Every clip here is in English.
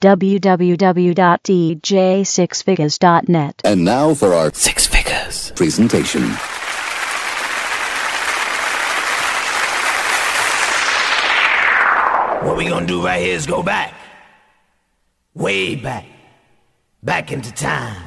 www.dj6figures.net. And now for our Six Figures presentation. What we gonna do right here is go back. Way back. Back into time.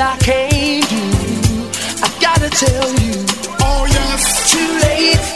I can't do. I gotta tell you, oh yes, too late.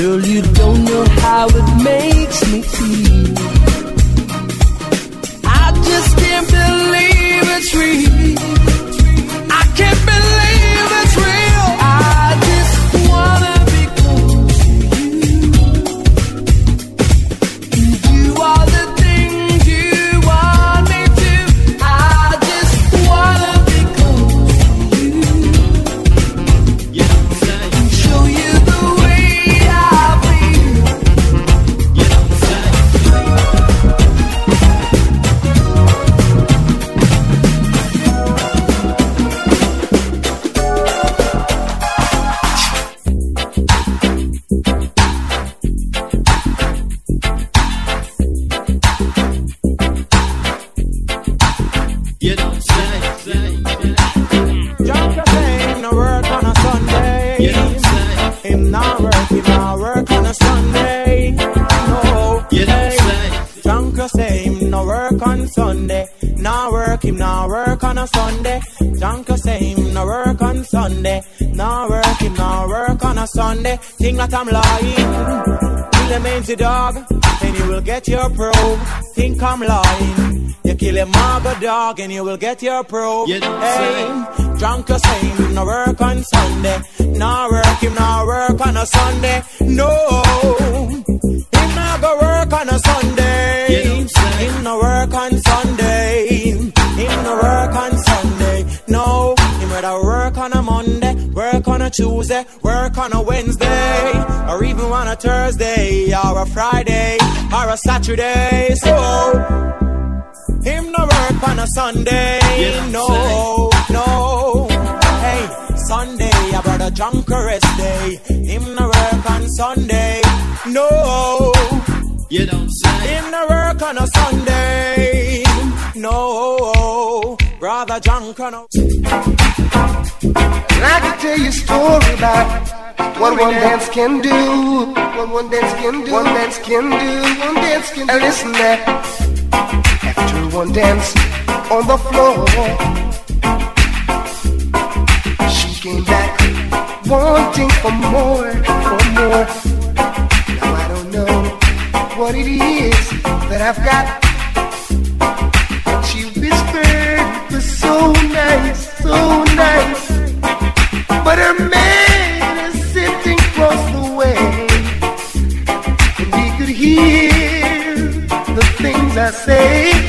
Girl, you don't know how it makes me feel. I just can't believe it's real. what I'm lying? Kill a aims dog, and you will get your probe. Think I'm lying. You kill a marble dog, and you will get your probe. You hey, drunk or sane, do no work on Sunday. No work, him no work on a Sunday. No, him no go work on a Sunday. Him no work on Sunday. Him no work on Sunday. No, him rather work on a Monday on a Tuesday, work on a Wednesday, or even on a Thursday, or a Friday, or a Saturday. So, him no work on a Sunday, no, no. Hey, Sunday, I brought a junker's day. Him no work on Sunday, no. You don't say. Him no work on a Sunday, no. Brother John Crono. And I can tell you a story about what one dance can do. What one dance can do. One dance can do. One dance can do. And listen. After one dance on the floor, she came back wanting for more, for more. Now I don't know what it is that I've got so nice, so nice. But her man is sitting across the way, and he could hear the things I say.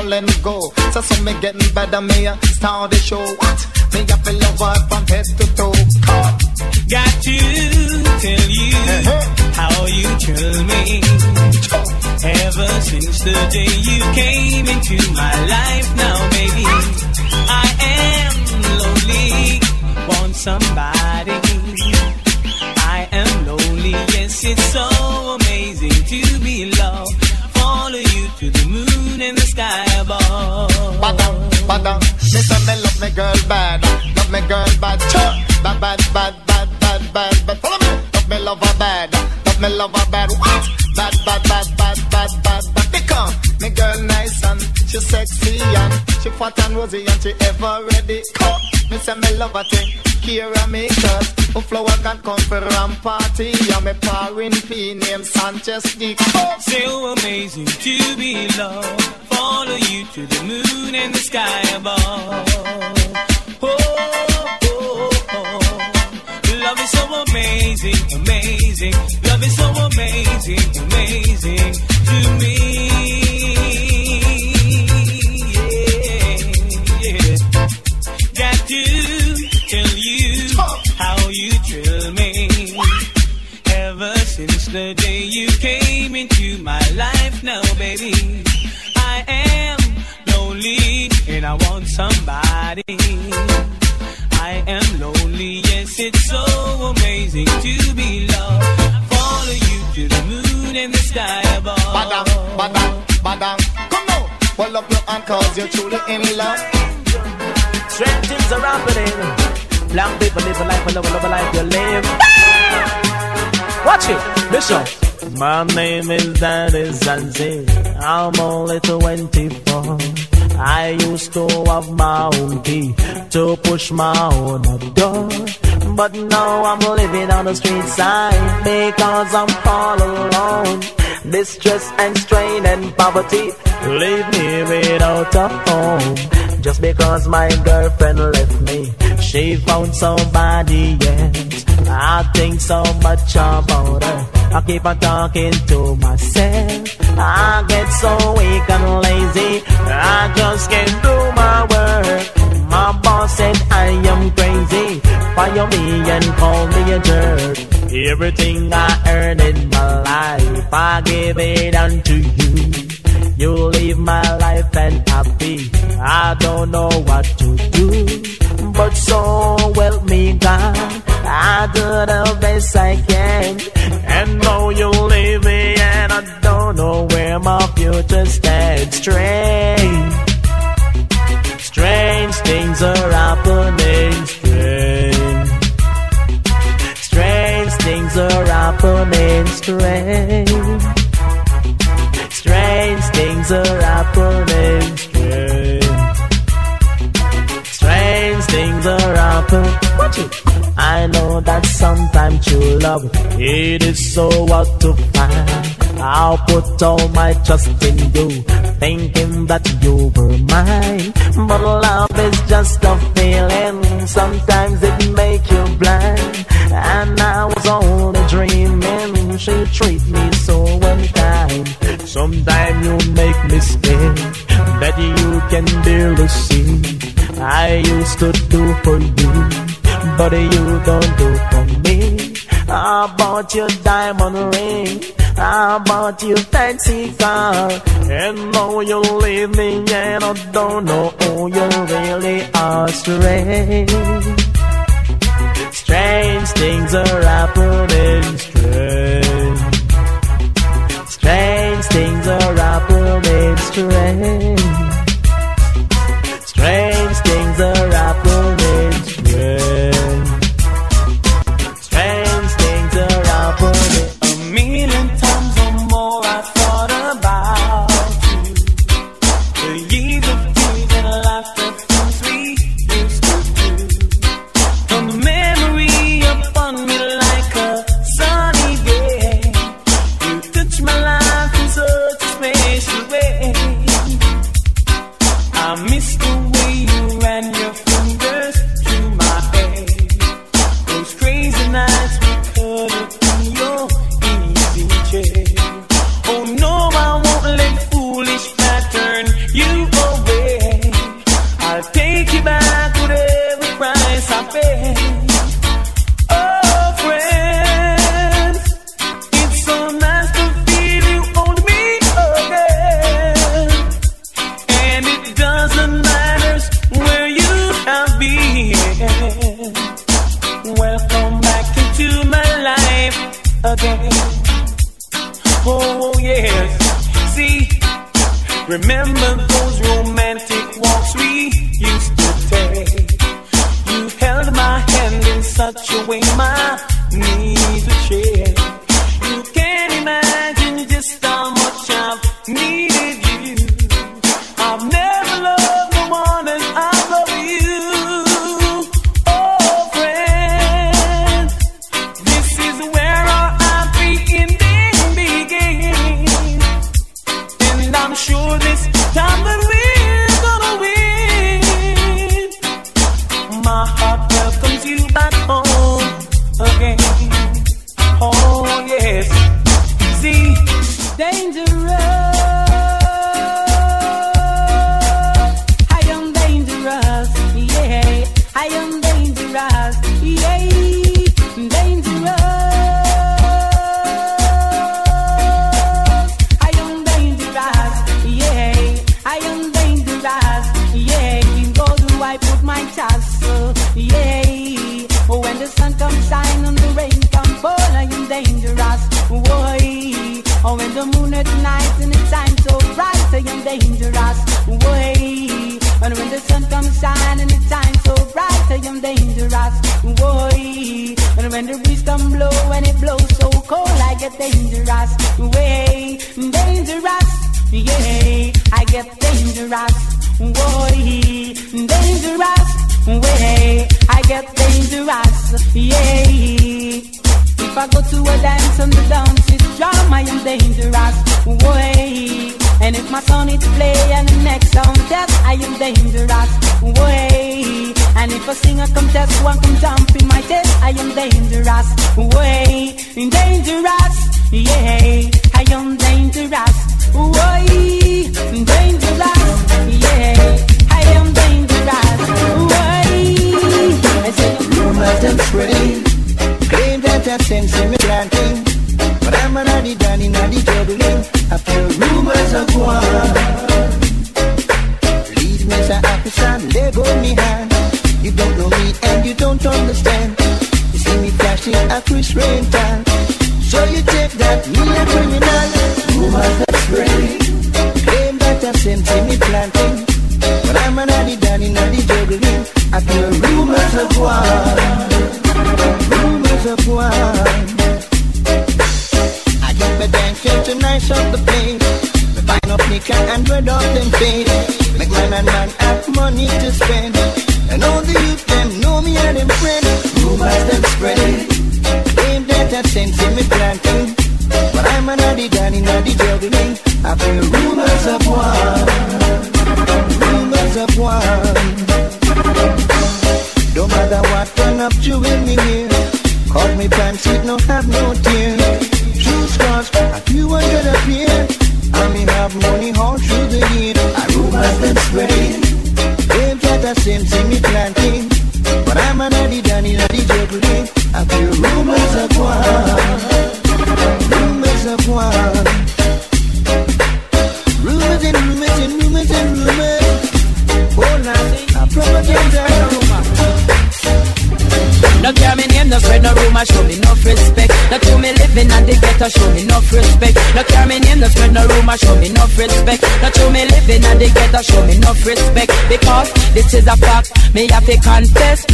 And let me go. So some me getting better, me start the show. Fat and she ever ready. Come, me say me love her thing. Kira me cause a flower can come for ram party and me parin P name Sanchez Dick. So amazing to be loved. Follow you to the moon and the sky above. Oh, oh, oh. Love is so amazing, amazing. Love is so amazing, amazing to me. I want somebody. I am lonely, yes, it's so amazing to be loved. Follow you to the moon and the sky above. Badam, badam, badam. Come on, hold up your hand cause you're truly in love. Strange things are happening. Black people live a life, a love, a love a life you live. Watch it, Bishop. My name is Danny Zanzi. I'm only 24. I used to have my own key to push my own door. But now I'm living on the street side because I'm all alone. Distress and strain and poverty leave me without a home. Just because my girlfriend left me, she found somebody else. I think so much about her. I keep on talking to myself. I get so weak and lazy. I just can't do my work. My boss said I am crazy. Fire me and call me a jerk. Everything I earn in my life, I give it unto you. You live my life and happy. I don't know what to do, but so help me God. I do the best I can, Strange, strange things are happening. Strange, strange things are happening. Strange. Strange things are happening. Strange, strange things are happening. Watch it. I know that sometimes true love it is so hard to find. I'll put all my trust in you, thinking that you were mine. But love is just a feeling. Sometimes it make you blind. And I was only dreaming. She treat me so unkind. Sometimes you make mistake that you can barely see. I used to do for you, but you don't do for me. I bought you diamond ring, I bought you fancy car, and now you leave me and I don't know who you really are. Strange, strange things are happening. Strange. Strange things are happening, strange. Strange things are happening. Strange me have to confess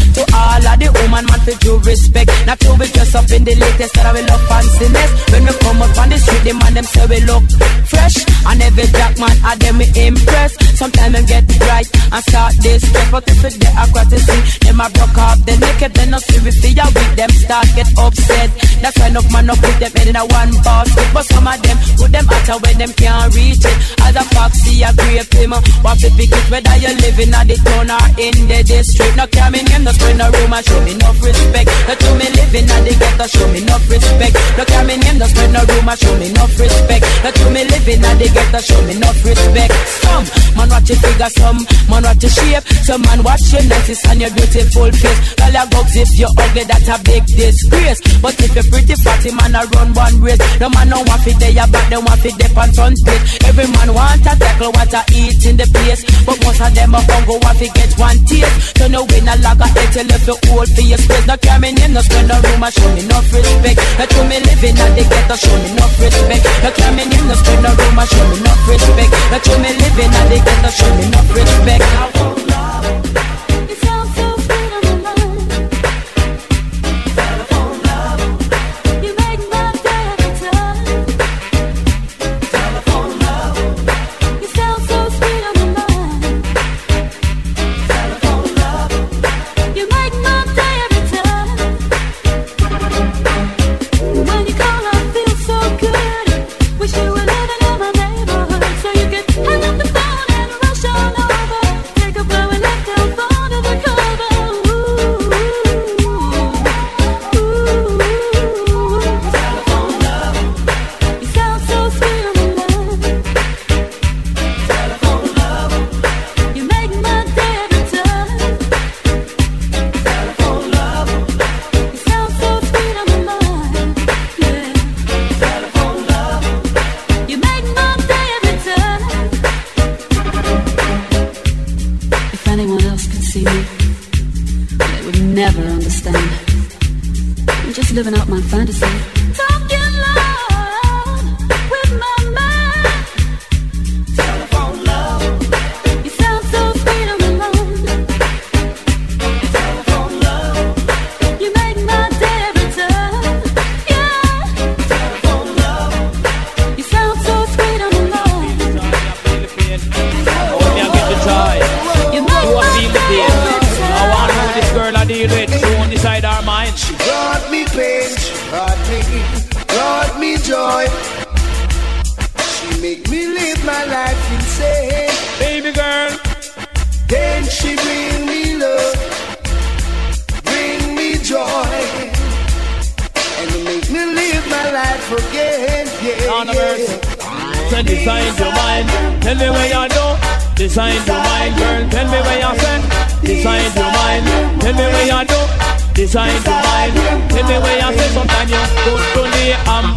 in the latest that I will look fanciness. When we come up on the street, the man them say we look fresh. And every black man, I them we impress. Sometimes them get bright and start this stress, but if it's I to see them a broke up, they naked, then no see we fear with them start get upset. That's why enough man up put them in a one basket. But some of them put them out when them can't reach it. As a foxy, a grape him. What to pick whether you living at the town or in the district. No me name, no spend no room and show me enough respect. No to me living at the ghetto, show me enough respect. No care me name, no spend no and show me enough respect. No to me living at the ghetto, show me enough respect. Some man watch your figure, some man watch your shape, some man watch your niceness and your beautiful face. Girl, you go if you ugly, that's a big disgrace. But if you're pretty fatty, man, I run one race. No man no want fit there, your back, they want fit there on page. Every man want that tackle what I eat in the place. But most of them are hungry, want to get one taste. So no win a log of head till left the old your space. No care me name, no spend no I show me enough respect. No to me living and they get to show me enough respect. No care me name, no spend no room, I show me enough respect. No to me living and they get to show me enough respect. It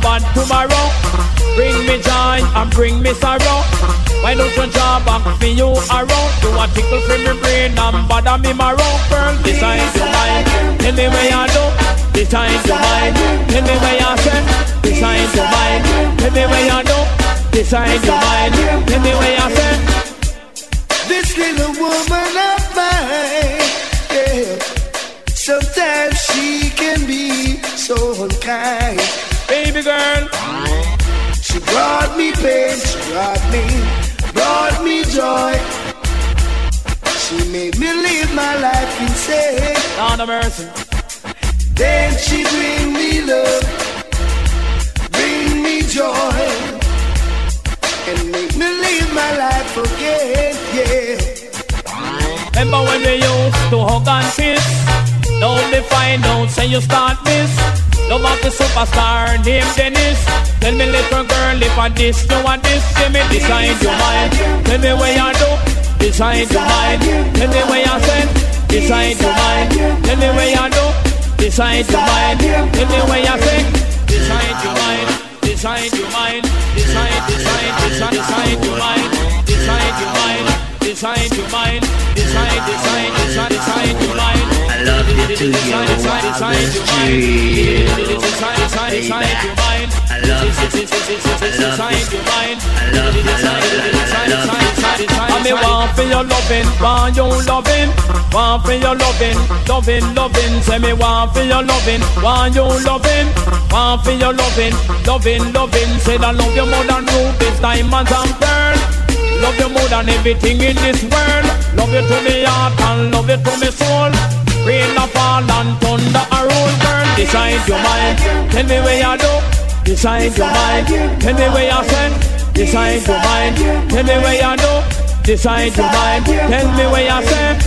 and tomorrow. Bring me joy and bring me sorrow. Why don't you draw back for you around? You a tickle for me brain and bother me marrow, girl. Decide your mind. Tell me where you do. Decide your mind. Tell me where you stand. Decide your mind. Tell me where you do. Decide your mind. Tell me where you stand. This little woman of mine, yeah. Sometimes she can be so unkind. Baby girl, she brought me pain, she brought me, brought me joy. She made me live my life insane. On the mercy. Then she bring me love, bring me joy, and make me live my life again. Yeah. Remember when we used to hug and kiss? Now me out, say you start this. Love of the superstar named Dennis. Tell me little girl if I this, you want this. Give me decide your mind. Tell me where you do. Decide your mind. Tell me where you send. Decide your mind. Tell me where you do. Decide your mind. Tell me where you send. Decide your mind. Decide your mind. Decide, decide, decide, decide your mind. Decide your mind. Decide your mind. Decide, decide, decide, decide your mind. I love you to your your mind. I love you. I love you. I love you. I love you. I love you. I me want for your loving, want you loving, want for your loving, loving, loving. Say me want for your loving, want you loving, want for your loving, loving, loving. Say I love you more than rubies, diamonds and pearl. Love you more than everything in this world. Love you to me heart and love you to me soul. Rain a fall and thunder a roll, girl. Decide your mind, tell me where you do. Decide your mind, tell me where you send. Decide your mind, tell me where you do. Decide your mind, tell me where you send.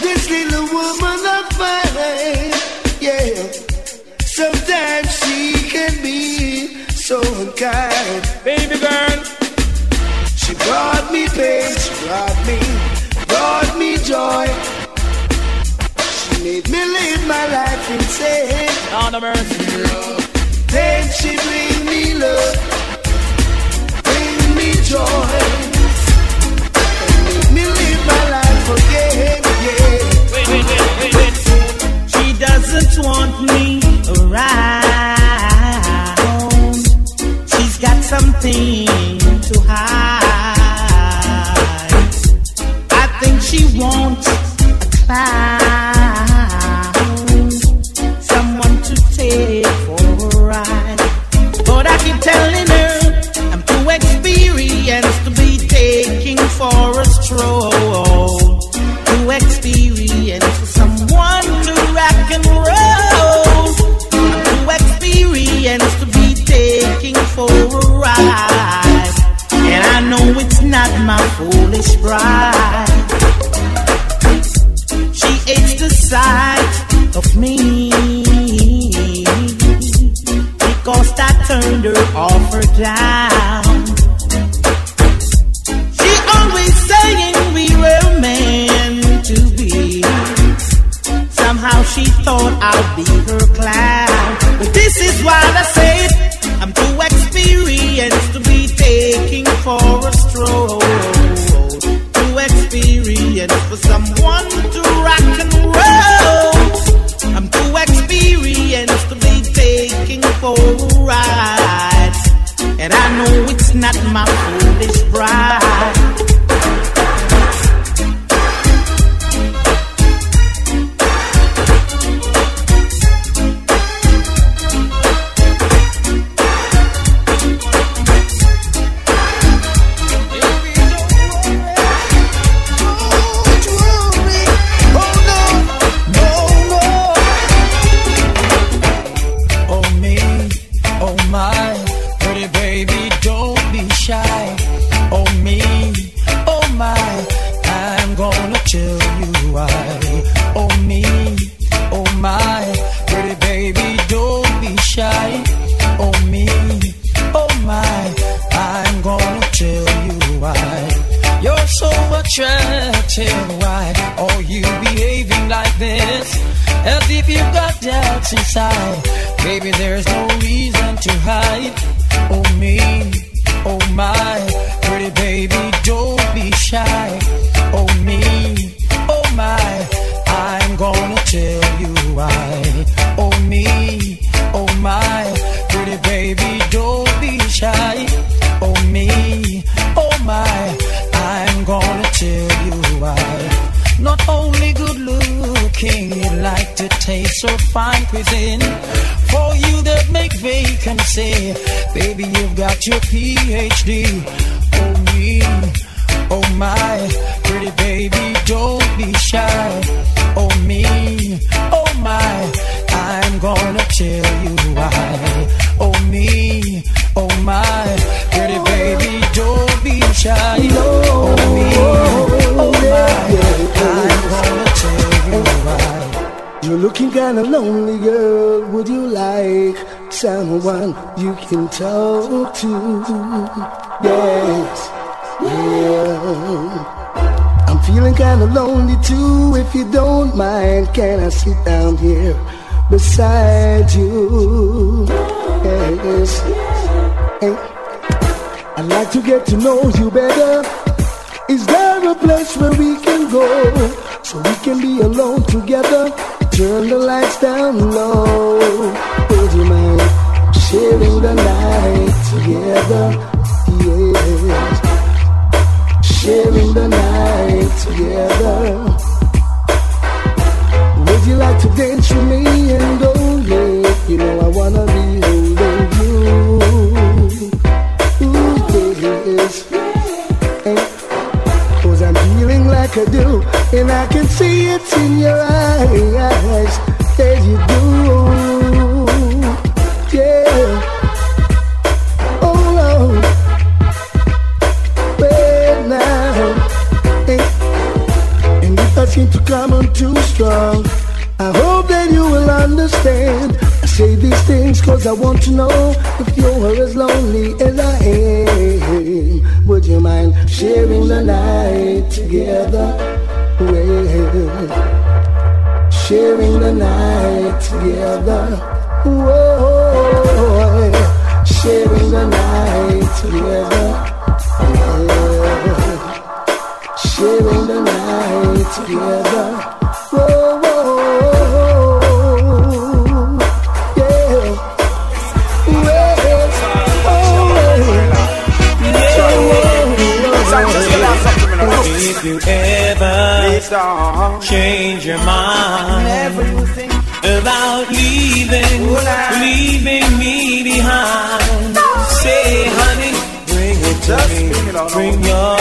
This little woman of mine, yeah. Sometimes she can be so unkind. Baby girl, she brought me pain, she brought me, brought me joy made me live my life in sin. On the mercy. Love. Then she bring me love, bring me joy, me live my life again. Yeah. Wait, wait, wait, wait. She doesn't want me around. She's got something to hide. I think she wants a. foolish pride. She hates the sight of me because I turned her off her down. She always saying we were meant to be. Somehow she thought I'd be her clown. But this is why I inside. Baby, there's no reason to hide. Oh me, oh my, pretty baby, don't be shy. Oh me, oh my, I'm gonna tell to taste so fine cuisine. For you that make vacancy, baby, you've got your PhD. Oh me, oh my, pretty baby, don't be shy. Oh me, oh my, I'm gonna tell you why. Oh me, oh my, pretty baby, don't be shy. You're looking kinda lonely, girl. Would you like someone you can talk to? Yes, yeah. I'm feeling kinda lonely too. If you don't mind, can I sit down here beside you? Yes. I'd like to get to know you better. Is there a place where we can go so we can be alone together? Turn the lights down low. Would you mind sharing the night together? Yes. Sharing the night together. Would you like to dance with me and only? You know I wanna be holding you. Ooh, yes. Do, and I can see it in your eyes that you do. Yeah. Oh Lord. Well now. Hey. And if I seem to come on too strong, I hope that you will understand. I say these things cause I want to know if you're as lonely as I am. Would you mind sharing the night together? Well, sharing the night together. Whoa, sharing the night together. Yeah. Sharing the night together. If you ever change your mind about leaving, leaving me behind, say, honey, bring it to me. Bring your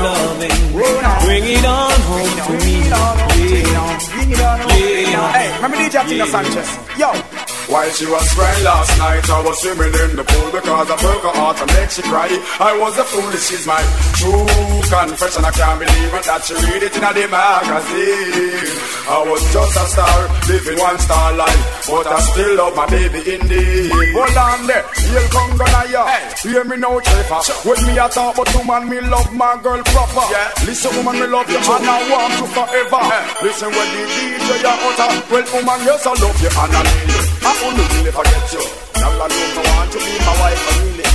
loving, bring it on home to me. Yeah. Hey, remember DJ Tina Sanchez? Yo, While she was crying last night, I was swimming in the pool because I broke her heart and make she cry. I was a fool, this is my true confession. I can't believe it that she read it in a magazine. I was just a star, living one star life, but I still love my baby indeed. Hold on there, you'll come gonna ya. Hear me now, Trevor. When me a talk about woman, me love my girl proper. Yeah. Listen, woman, me love you and I want you forever. Listen when the DJ ya utter, well, woman, yes I love you and I need you. I only really forget you. Now I don't want to be my wife, I really.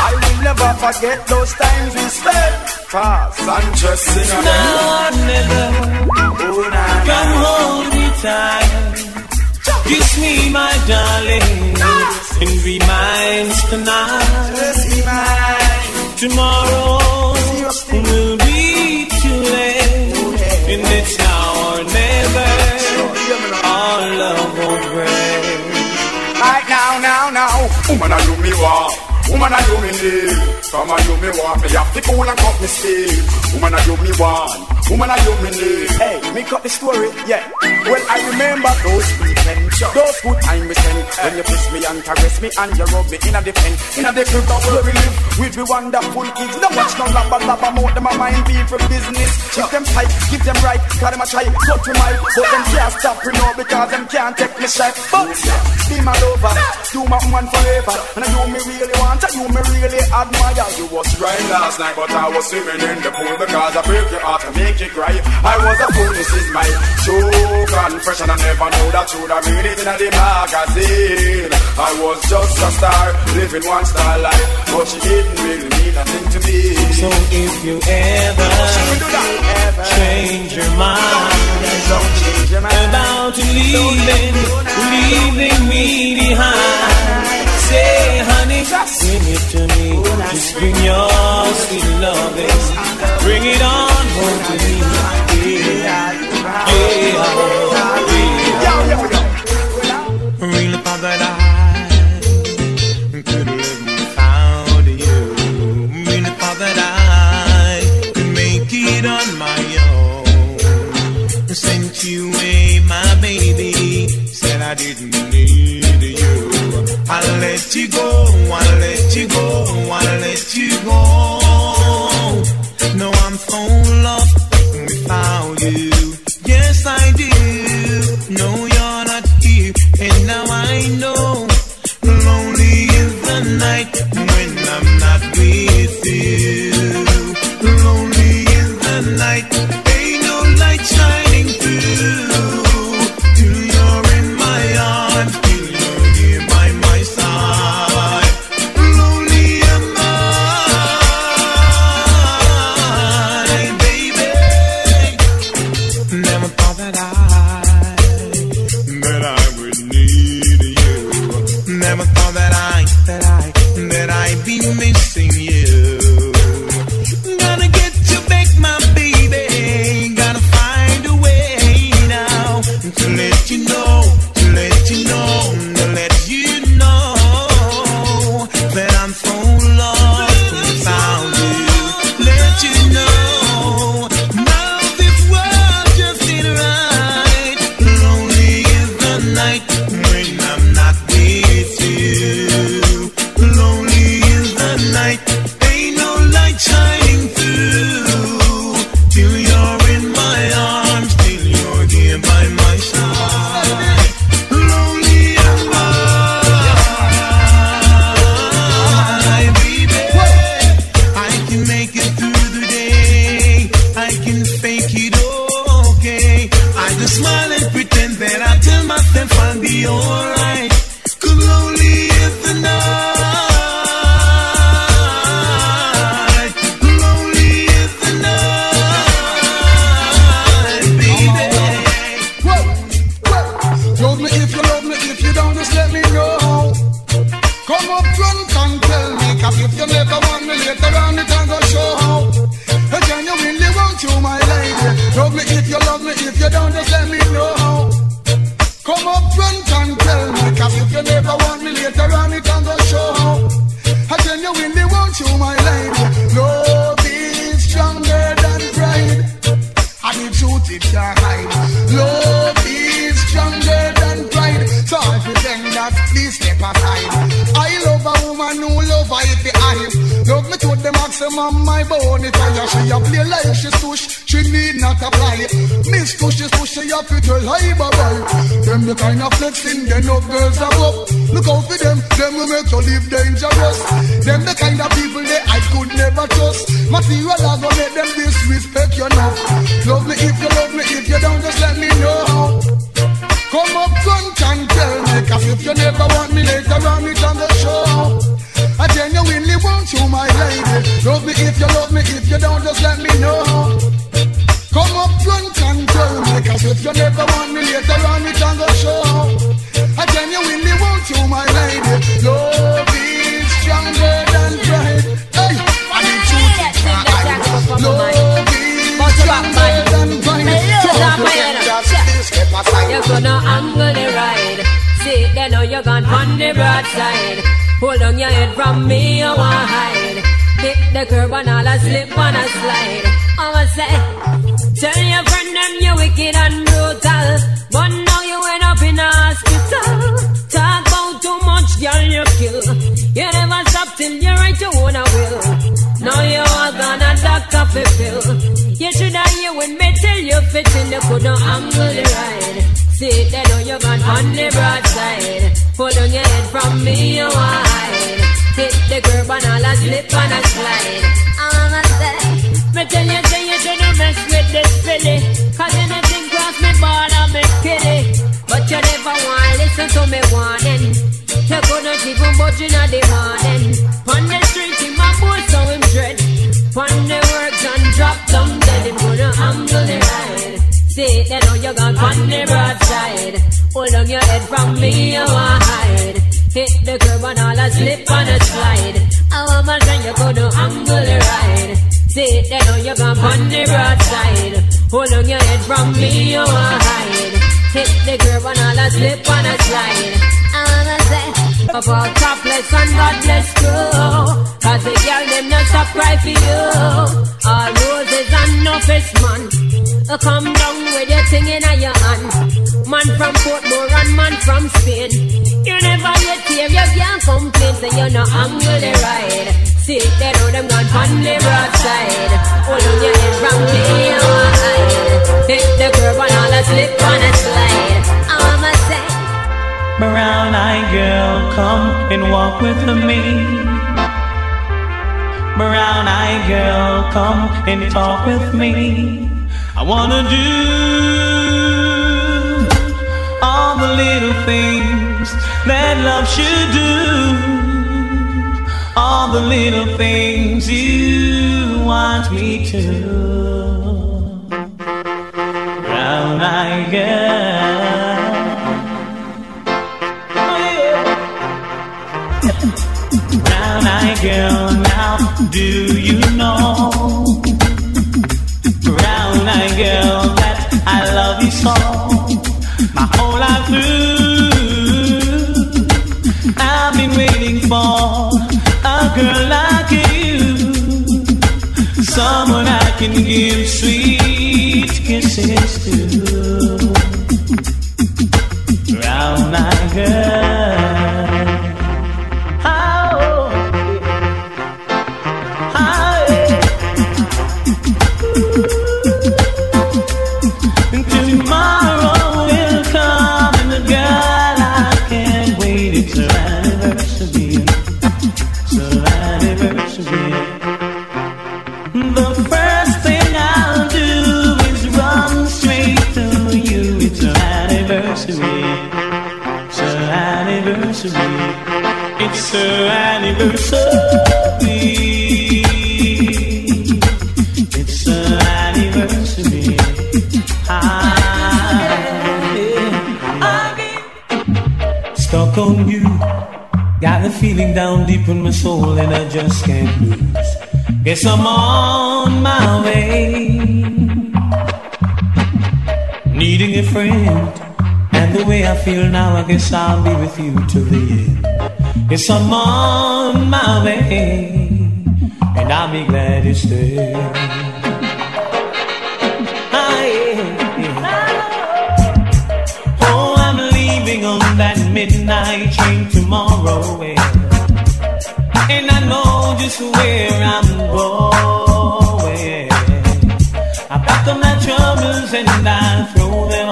I will never forget those times we spent fast and just sing. Now or never. Come hold me tight. Kiss me, my darling, and be mine tonight. Tomorrow will be too late, and it's now or never. Our love Woman, I do me walk. Woman, I do me need. Come and do me walk. Me have to cool and cut me steam. Woman, I do me want. Woman, I do me need. Hey, me cut the story, yeah. Well, I remember those weekends, those good times we spent. When you kiss me and caress me and you rub me in a defense. In a different where we live with the wonderful kids. No watch no lamba lamba more them a mind people business. Keep them tight, keep them right. Cause them a try cut to my, but them can't stop me now because them can't take me shot. But be my lover, you my woman forever, and you me really want, you me really admire. You was crying last night, but I was swimming in the pool because I broke your heart and make you cry. I was a fool, this is my true confession. I never know that you'd have read it in the magazine. I was just a star, living one star life, but she didn't really mean nothing to me. So if you ever change your mind about leaving, leaving me behind, say, honey, bring it to me. Just bring your sweet loving, bring it on home to me. Yeah, yeah, you go, I let you go, I let you go. Even budge the morning. On the street, in my boy, so him dread. On the works and drop down dead. Him gonna angle the ride. See, they know you're gone on the broadside. Hold on your head from me, you want hide. Hit the curb and all a slip and a slide. I want my friend, you go to angle the ride. See, they know you're gone on the broadside. Hold on your head from me, you want hide. Hit the curb and all a slip and a slide. I wanna say, all topless and God bless. Cause the girl them not stop cry for you. All roses and no fish man. Uh, Come down with your thing in your hand. Man from Portmore and man from Spain. You never yet hear you can't complain, so you no angle the ride. See, they know them gone on the broadside. Hold on your head from me. Hit the curb and all a slip and a slide. I'ma say. Brown eyed girl, come and walk with me. Brown eyed girl, come and talk with me. I wanna do all the little things that love should do. All the little things you want me to. Brown eyed girl. Eyed girl, now do you know? Girl, that I love you so. My whole life through, I've been waiting for a girl like you. Someone I can give sweet kisses to. Girl. Guess I'm on my way. Needing a friend. And the way I feel now, I guess I'll be with you till the end. Yes, I'm on my way. And I'll be glad to stay. Ah, oh, I'm leaving on that midnight train tomorrow. And I know just where I'm going. I pack up my troubles and I throw them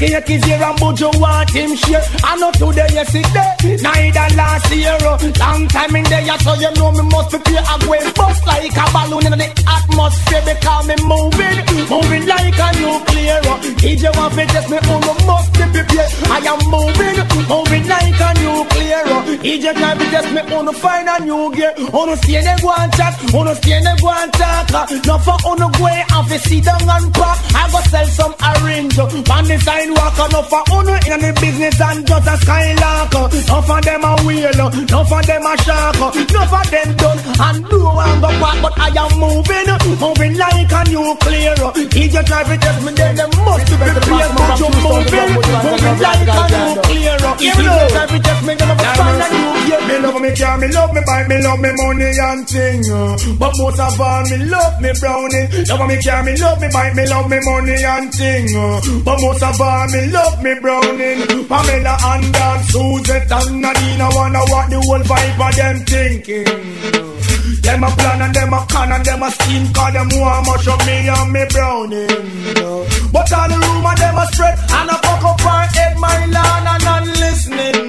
cake is here, and you want him share. I know today, yesterday, neither last year. Long time in there, so you know me must prepare. I'm going bust like a balloon in the atmosphere because me moving, moving like a nuclear. You want to test me, on oh, You can't test me, the find a new gear. On the stay there, go and chat. On the stay there, go and talk. No for the way, and fi sit down and park. I go sell some orange. On the sidewalk, no for the in the business and just a skylark. No for them a wheel, no for them a shark. No for them done and do and go back, but I am moving, moving like a nuclear. If you try to test me, then they must be prepared. But you moving, moving like a nuclear. If you try to test me, then I'm a new gear. Me love me car, me love me bike, me love me money and thing. uh. But most of all, me love me brownie. Love me car, me love me bike, me love me money and thing. uh. But most of all, me love me brownie. Pamela and Dan, Suzette and Nadine, I wanna what the whole vibe of them thinking. Them a plan and them a con and them a scheme Cause them want much of me and me browning But all the rumor them a spread And a fuck up her head my land and none listening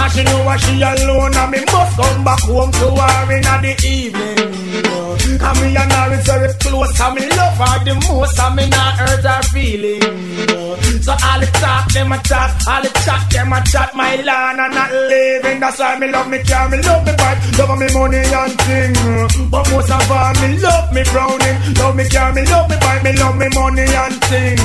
And she know what she alone and me must come back home to her in the evening And me and her is very close and me love her the most And me not hurt her feelings. So all the talk them a talk All the chat them a chat my land and not living. That's why me love me car, me love me bike Love me money and thing. But most of all me love me browning Love me car, me love me bike Me love me money and thing.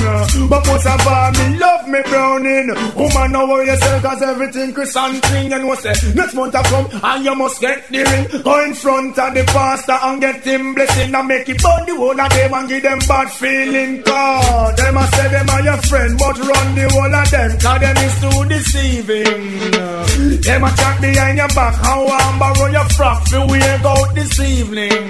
But most of all me love me browning Woman know what you say cause everything Chris and thing You know say next month I come and you must get the ring. Go in front of the pastor and get him blessing And make it burn the whole of them and give them bad feeling. Cause them a say them are your friend But run the whole of them cause them is too deceiving. Them a chat behind your back How I'm borrow your frock to wear out this evening.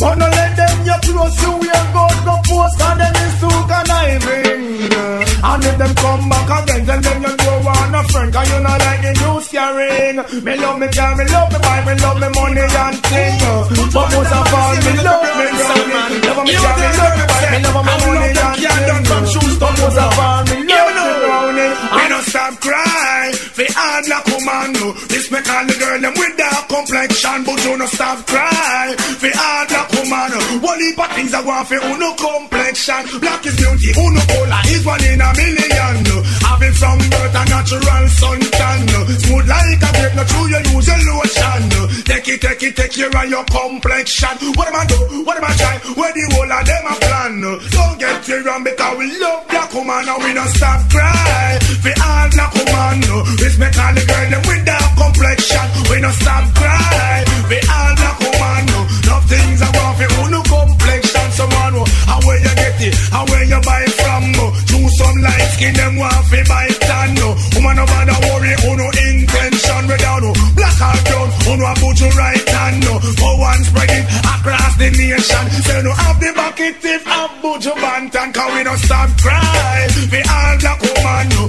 But no let them your clothes to wear out Go post cause them is too conniving And if them come back again Then them you don't want a friend Cause you not like the news carrying Me love me car, me love me bike Me love me money and thing. But most of all me love me brownie Love me car, me love me bike Me love me money and thing. But most of all me love me brownie We don't stop cry For hard like woman no. Respect all the girl them with dark complexion But you no stop cry For hard like woman One heap of things I want for uno complexion. Black is beauty, uno cola is one in a million. Having from birth a natural suntan Smooth like a grape, not true you use your lotion. Take it, take it, take care of your complexion. What am I do, what am I try, where the whole of them a plan? Don't get me wrong because we love black woman And we don't stop cry. For all black woman. Respect all the girl them with dark complexion. We don't stop cry. We all black woman. No things I want for uno complexion. Someone oh, how where you get it, how where you buy it from some light skin them want buy tan Woman no bother worry oh uno intention We down black or brown oh Uno a put you right hand For one spread it across the nation. Say no have the bucket if have put you bantan Cause we don't stop cry? We all black woman No.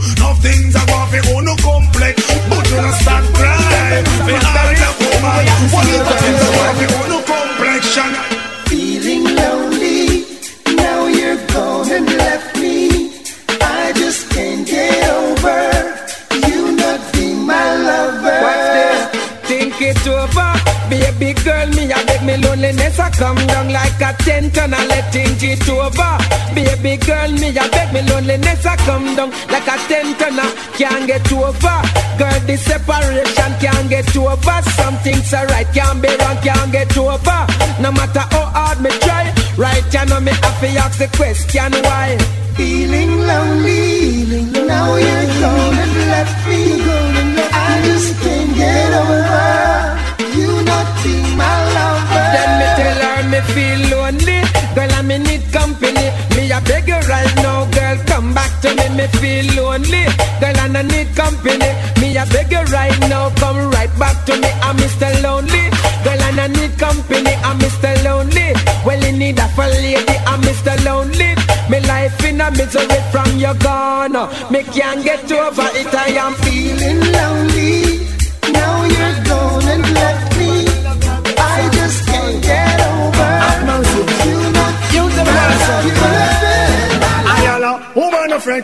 Things I want for no complex. But you don't stop cry. For all black woman One of the things I want for uno complexion Feeling lonely, now you're gone and left baby girl. Me a beg me loneliness a come down like a tent and I let think it over. Baby girl, me a beg me loneliness a come down like a tent and I can't get over. Girl, this separation can't get over. Something's right, can't be wrong, can't get over. No matter how hard me try, right? You know me have to ask the question why. Feeling feel lonely. Girl, I me need company. Me a beg you right now, girl, come back to me. Me feel lonely. Girl, I need company. Me a beg you right now, come right back to me. I'm Mr. Lonely. Girl, I need company. I'm Mr. Lonely. Well, you need a for lady. I'm Mr. Lonely. Me life in a misery from your gone. Me can't get over it. I am feeling lonely.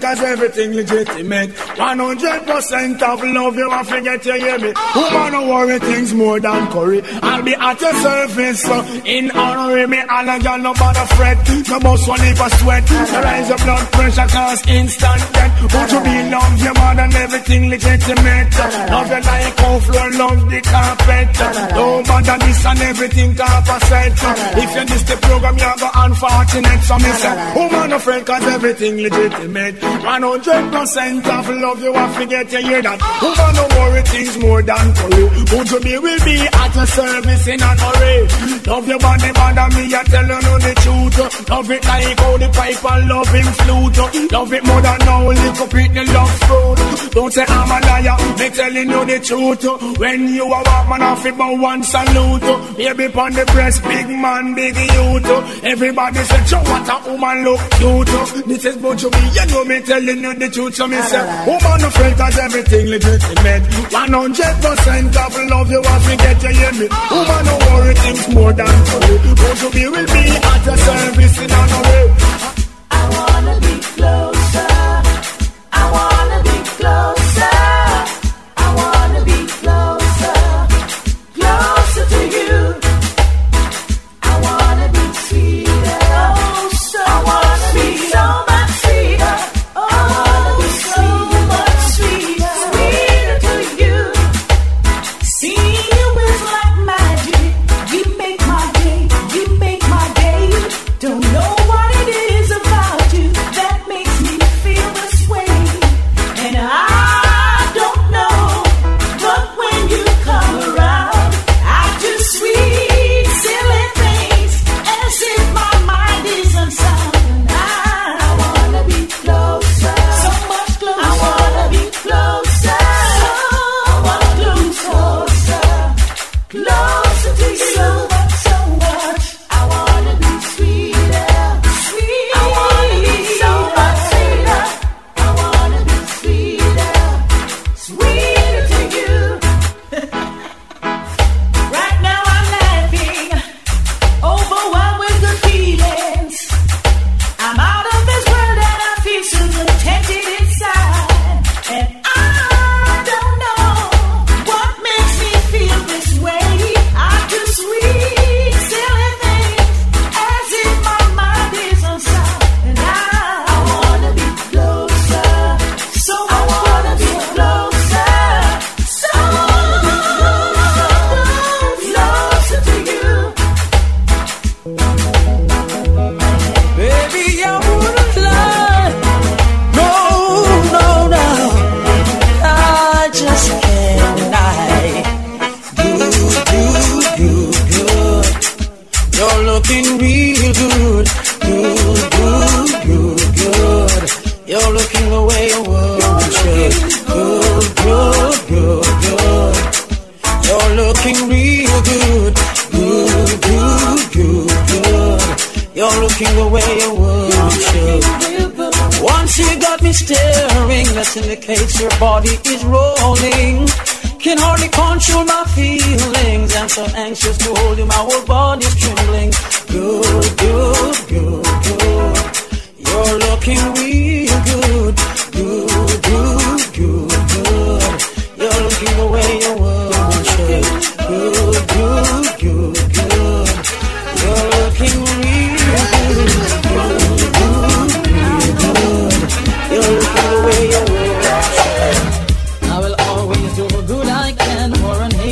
Afraid cause everything legitimate. 100% of love you want to get you hear me. Woman, no worry things more than curry. I'll be at your service uh, in honor of me. And I got no bother fret. No boss one if I sweat. Rise of blood pressure cause instant death. But you be love your more than everything legitimate. Love your like how floor, love the carpet. No matter this and everything a set. If you miss the program, you go unfortunate. So me say, woman afraid cause everything legitimate. 100% of love you have to get you hear that. Woman no worry things more than curry. Who to be will be at your service in a hurry. Love your body, bother me, I tell you know the truth. Love it like how the pipe and love him flute. Love it more than now, lick up it the love fruit. Don't say I'm a liar, me telling you the truth. When you a walk, man, off it but one salute. Baby pon the breast, big man, big youth. Everybody say, Joe, what a woman look cute. This is what you be, you know me telling you the truth. So me say, woman afraid cause everything legitimate. 100% of love you have to get you hear me. Woman no worry things more than curry. What you be will be at your service in a way. I wanna be closer. I wanna be closer.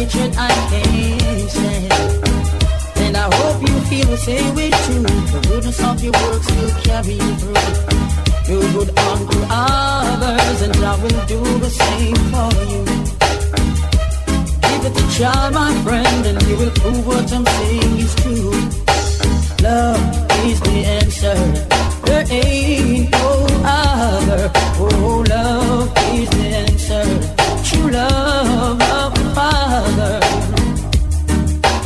Hatred I can't stand. And I hope you feel the same way too. The goodness of your works will carry you through. Do good unto others, and I will do the same for you. Give it a try, my friend, and you will prove what I'm saying is true. Love is the answer. There ain't no other. Oh, love is the answer. True love the father.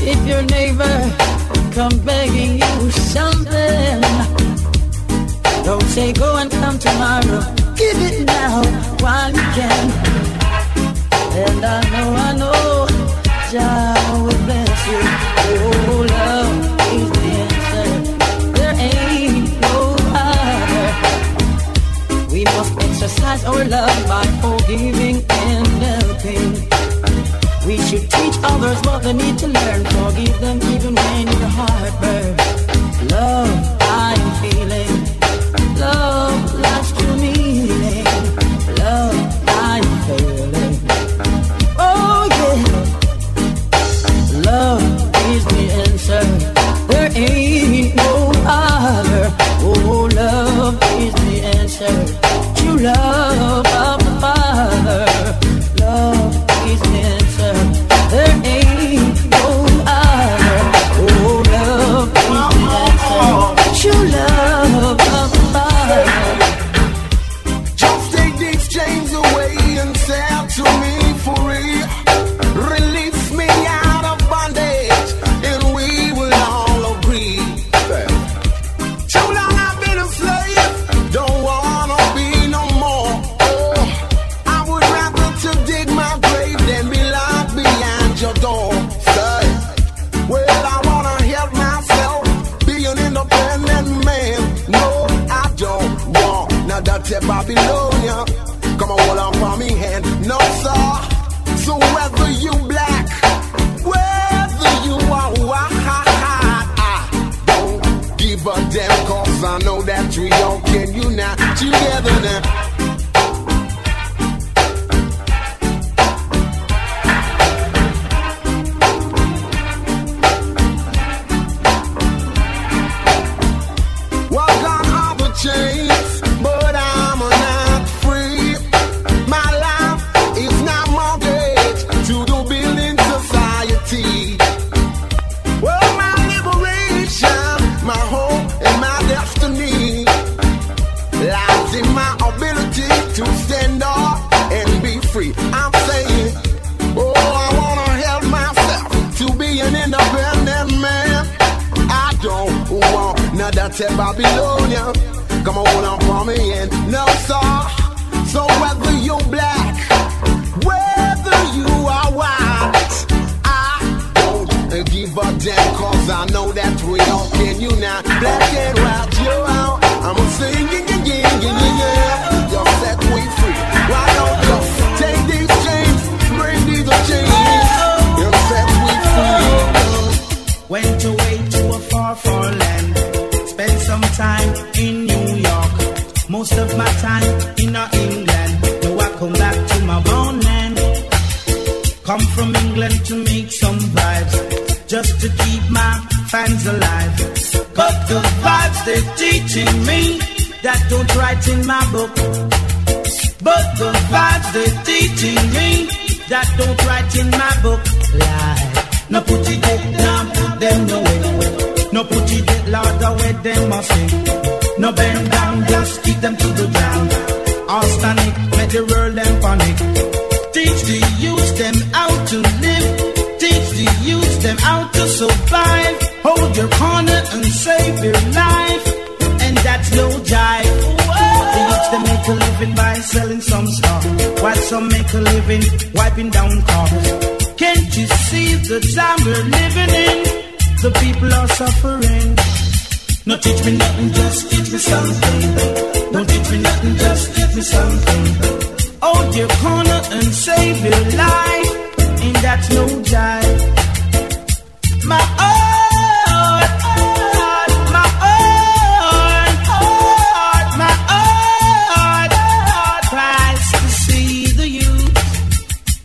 If your neighbor come begging you something, don't say go and come tomorrow. Give it now while you can. And I know, I know, Jah will bless you. Oh, love is the answer. There ain't no other. We must exercise our love by forgiving and helping. We should teach others what they need to learn. Forgive them even when your heart burns. Love, I am feeling. Love, life's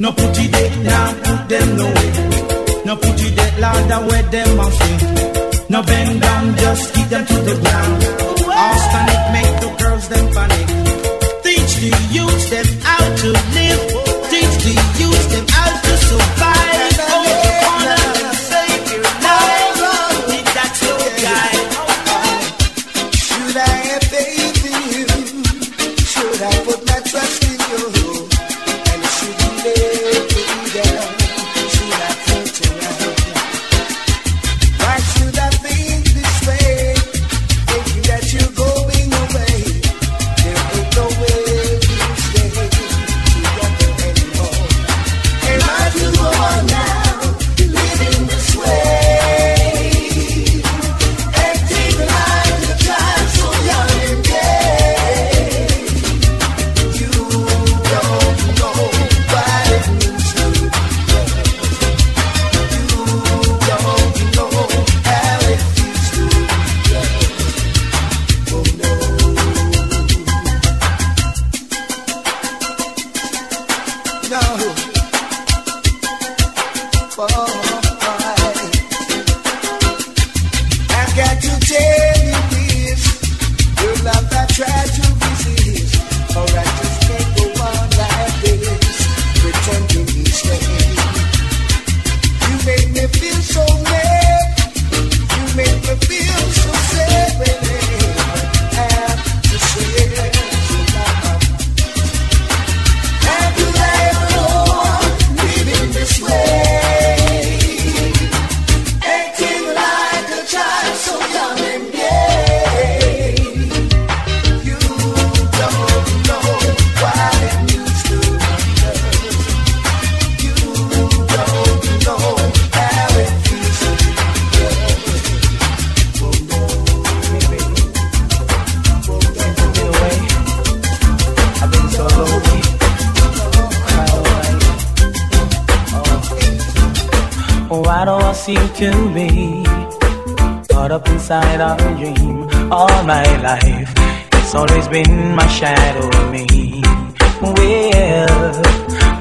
No put it there, now put them no way. No put it there, ladder where them must free. No bend down, just keep them to the ground.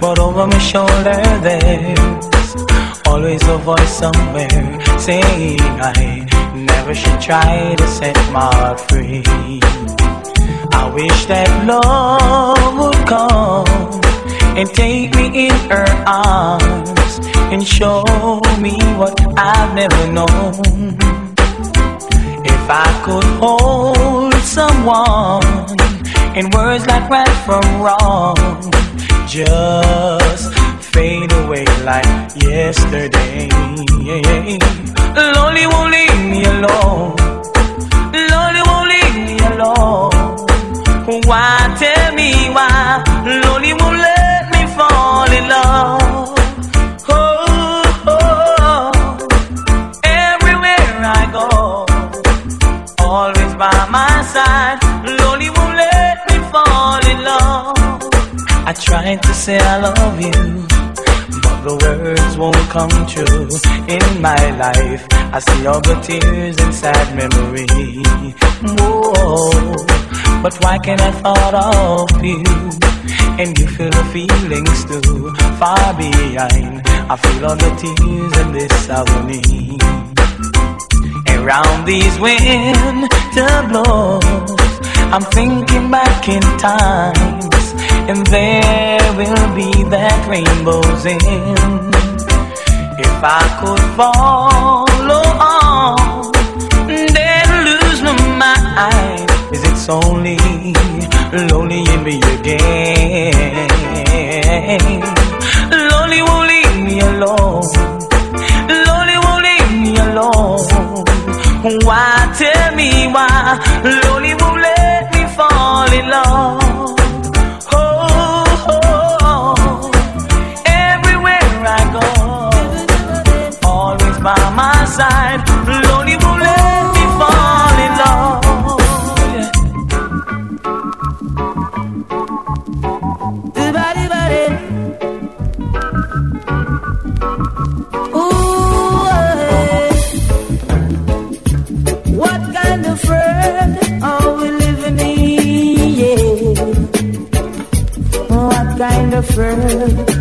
But over my shoulder there's always a voice somewhere saying I never should try to set my heart free. I wish that love would come and take me in her arms and show me what I've never known. If I could hold someone in words like right from wrong, just fade away like yesterday. Lonely won't leave me alone. Lonely won't leave me alone. Why Tried to say I love you, but the words won't come true. In my life, I see all the tears and sad memory. Whoa, but why can't I thought of you? And you feel the feelings too, far behind. I feel all the tears and this agony. Around these winter blows, I'm thinking back in times, and there will be that rainbows end. If I could follow on, then lose my mind. Is it only lonely in me again? Lonely won't leave me alone. Lonely won't leave me alone. Why tell me why? Lonely won't let me fall in love. What kind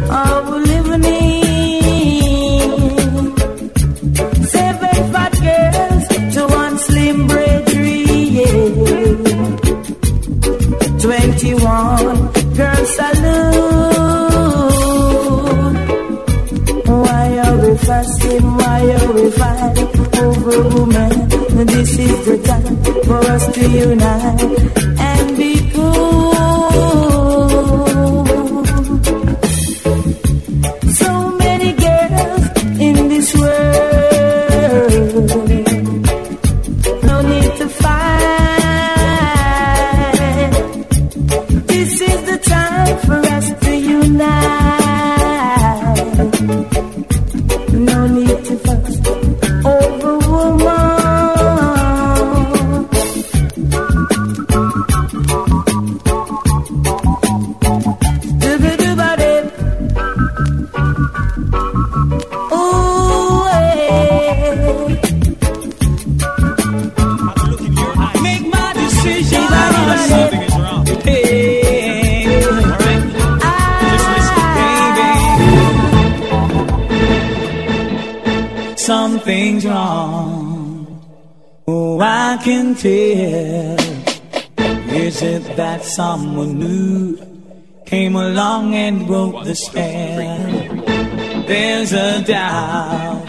and the spell? There's a doubt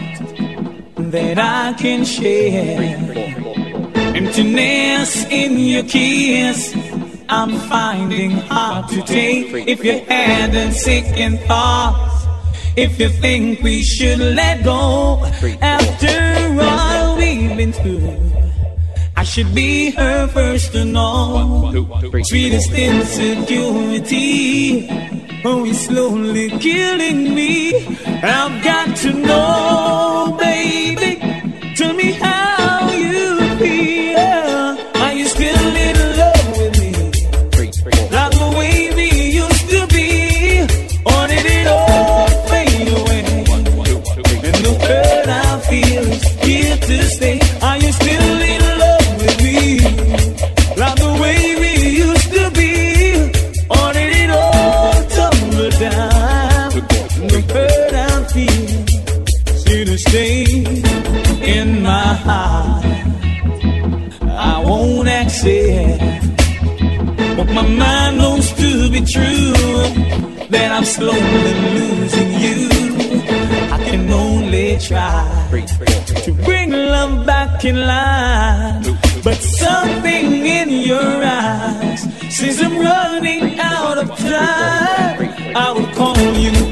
that I can share. Emptiness in your kiss, I'm finding hard to take. If you had a second thoughts, if you think we should let go, after all we've been through. I should be her first to know. Sweetest insecurity. Oh, slowly killing me. I've got to know, I will call you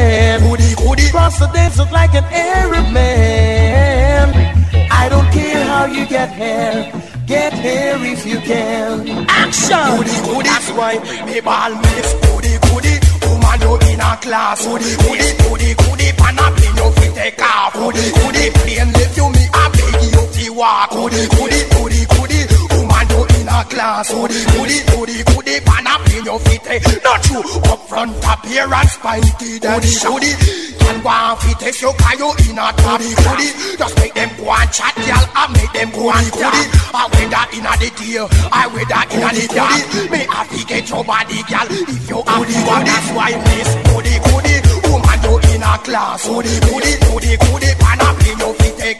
caravan. Cross the desert like an Arab man. I don't care how you get here. Get here if you can. Action! That's why me ball miss goody goody. Woman you in a class. Goody goody goody goody. Pan a plane you fi take off. Goody goody plane lift you me a beg you walk. Goody goody goody goody. In a class. Goody goody goody goody. Pan a plane you fi take. Eh? Not you up front appearance spiky daddy goody. Can want fi test you 'cause you in a top goody. Just make them go and chat y'all and make them go and goody. I whether in a the day, I whether in a the dark. Me have to get your body, girl. If you have one, that's why miss goody goody. Woman, you in a class. Goody goody goody goody. Pan a plane you fi take eh?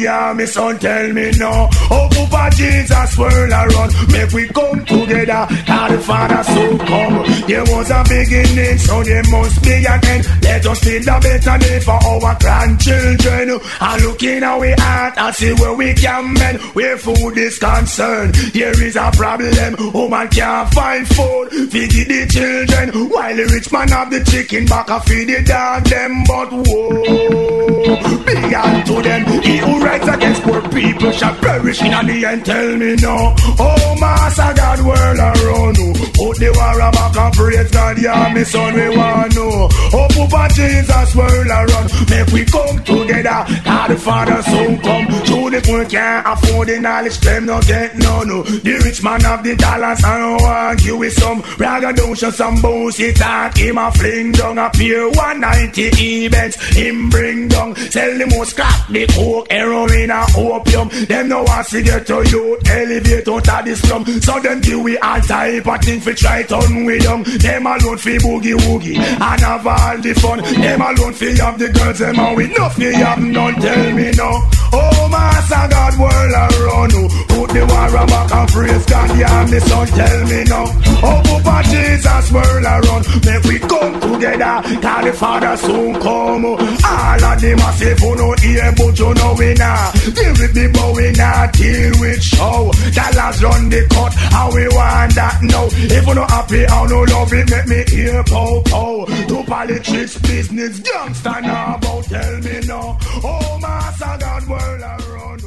Yeah, me son, tell me now. Oh, Papa Jesus, world around. Make we come together. God the Father so come. There was a beginning, so there must be an end. Let us build a better day for our grandchildren. And look in our heart and see where we can mend. Where food is concerned, there is a problem. Woman can't find food. Feed the children. While the rich man have the chicken back, I feed the dog them. But whoa, be unto them. He who writes against poor people shall perish in the end. Tell me no. Oh, Master God, world around you. Put the war back and praise God, yeah, me son, we want know. Oh, Papa Jesus, world around. Make we come together. Cause the father soon come True the poor can't afford the knowledge Them no get no no The rich man have the dollars want you with some Braggadocio some bullshit talk Him a fling down a peer 190 events Him bring down Sell the most crack The coke, heroin and opium. Them no want to get to you. Elevate out of the slum. So them give we all type of thing For try turn with them Them alone fi boogie woogie And have all the fun. Them alone fi have the girls Them and we nothing have none. Tell me no Oh master God world around you Put the war back and praise God Yeah me son tell me no. Oh Papa Jesus world around Make we come together Cause the Father soon come. All of a say for no ear But you know we nah Deal with the bow we nah Deal with show. Dollars run the cut How we want that now. If you not happy or no love it Make me hear pow pow To politics business Gangsta now about tell me no. Oh master God world around